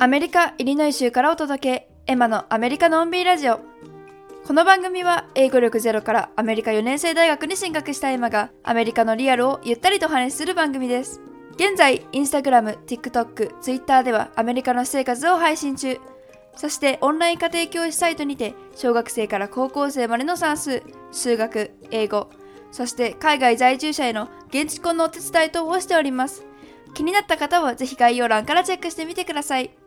アメリカ・イリノイ州からお届け、エマのアメリカのんびりラジオ。この番組は英語力ゼロからアメリカ4年生大学に進学したエマがアメリカのリアルをゆったりと話する番組です。現在、インスタグラム、TikTok、Twitter ではアメリカの私生活を配信中。そしてオンライン家庭教師サイトにて小学生から高校生までの算数、数学、英語、そして海外在住者への現地婚のお手伝い等をしております。気になった方はぜひ概要欄からチェックしてみてください。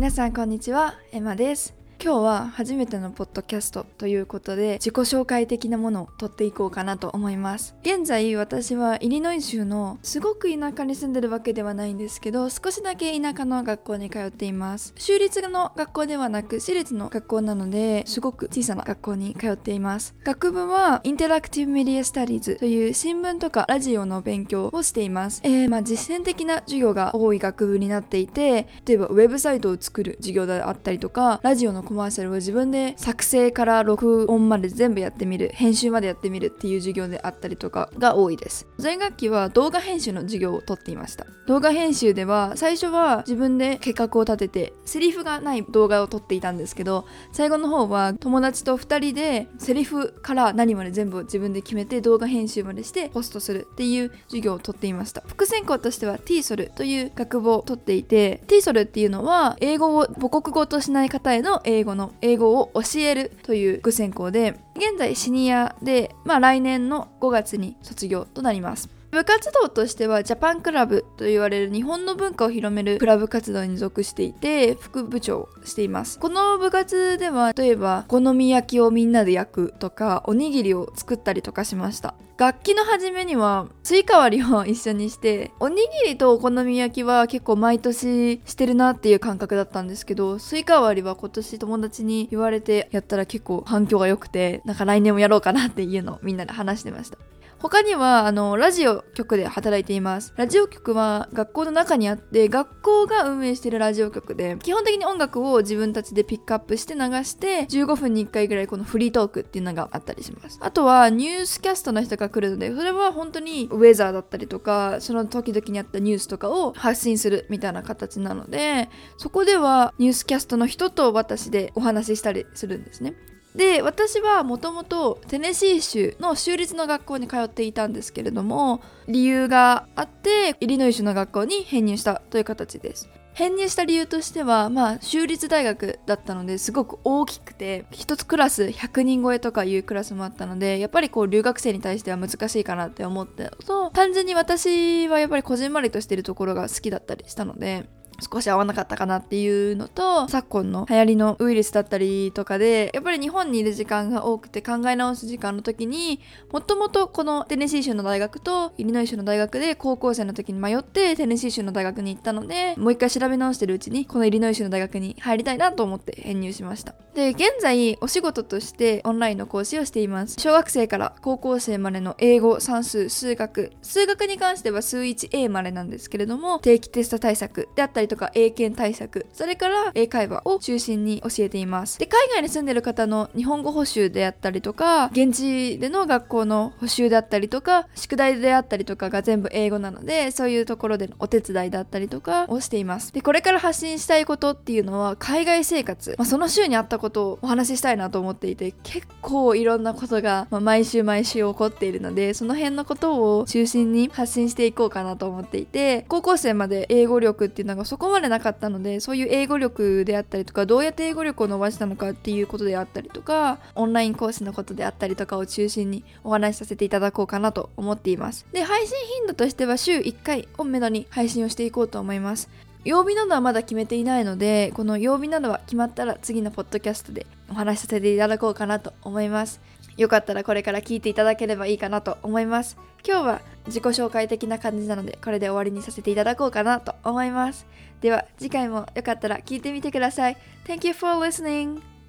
皆さんこんにちは、エマです。今日は初めてのポッドキャストということで自己紹介的なものを撮っていこうかなと思います。現在私はイリノイ州のすごく田舎に住んでるわけではないんですけど少しだけ田舎の学校に通っています。州立の学校ではなく私立の学校なのですごく小さな学校に通っています。学部は Interactive Media Studies という新聞とかラジオの勉強をしています。えー、まあ実践的な授業が多い学部になっていて例えばウェブサイトを作る授業であったりとかラジオのコマーシャルを自分で作成から録音まで全部やってみる編集までやってみるっていう授業であったりとかが多いです。前学期は動画編集の授業をとっていました。動画編集では最初は自分で計画を立ててセリフがない動画を撮っていたんですけど最後の方は友達と2人でセリフから何まで全部自分で決めて動画編集までしてポストするっていう授業をとっていました。副専攻としては TSOL という学部を取っていて TSOL っていうのは英語を母国語としない方への英英語の英語を教えるという副専攻で現在シニアで、まあ、来年の5月に卒業となります。部活動としてはジャパンクラブと言われる日本の文化を広めるクラブ活動に属していて副部長をしています。この部活では例えばお好み焼きをみんなで焼くとかおにぎりを作ったりとかしました。学期の初めにはスイカ割りを一緒にしておにぎりとお好み焼きは結構毎年してるなっていう感覚だったんですけどスイカ割りは今年友達に言われてやったら結構反響が良くてなんか来年もやろうかなっていうのをみんなで話してました。他にはあのラジオ局で働いています。ラジオ局は学校の中にあって学校が運営しているラジオ局で基本的に音楽を自分たちでピックアップして流して15分に1回ぐらいこのフリートークっていうのがあったりします。あとはニュースキャストの人が来るのでそれは本当にウェザーだったりとかその時々にあったニュースとかを発信するみたいな形なのでそこではニュースキャストの人と私でお話ししたりするんですね。で私はもともとテネシー州の州立の学校に通っていたんですけれども理由があってイリノイ州の学校に編入したという形です。編入した理由としてはまあ州立大学だったのですごく大きくて一つクラス100人超えとかいうクラスもあったのでやっぱりこう留学生に対しては難しいかなって思ったと単純に私はやっぱりこじんまりとしてるところが好きだったりしたので少し合わなかったかなっていうのと昨今の流行りのウイルスだったりとかでやっぱり日本にいる時間が多くて考え直す時間の時にもともとこのテネシー州の大学とイリノイ州の大学で高校生の時に迷ってテネシー州の大学に行ったのでもう一回調べ直してるうちにこのイリノイ州の大学に入りたいなと思って編入しました。で現在お仕事としてオンラインの講師をしています。小学生から高校生までの英語算数数学。数学に関しては数 1A までなんですけれども定期テスト対策であったりとか英検対策。それから英会話を中心に教えています。で海外に住んでる方の日本語補習であったりとか現地での学校の補習であったりとか宿題であったりとかが全部英語なのでそういうところでのお手伝いだったりとかをしています。でこれから発信したいことっていうのは海外生活、まあ、その週にあったことをお話ししたいなと思っていて結構いろんなことが、まあ、毎週毎週起こっているのでその辺のことを中心に発信していこうかなと思っていて高校生まで英語力っていうのがそこまでなかったのでそういう英語力であったりとかどうやって英語力を伸ばしたのかっていうことであったりとかオンライン講師のことであったりとかを中心にお話しさせていただこうかなと思っています。で配信頻度としては週1回をめどに配信をしていこうと思います。曜日などはまだ決めていないのでこの曜日などは決まったら次のポッドキャストでお話しさせていただこうかなと思います。よかったらこれから聞いていただければいいかなと思います。今日は自己紹介的な感じなのでこれで終わりにさせていただこうかなと思います。では次回もよかったら聞いてみてください。Thank you for listening.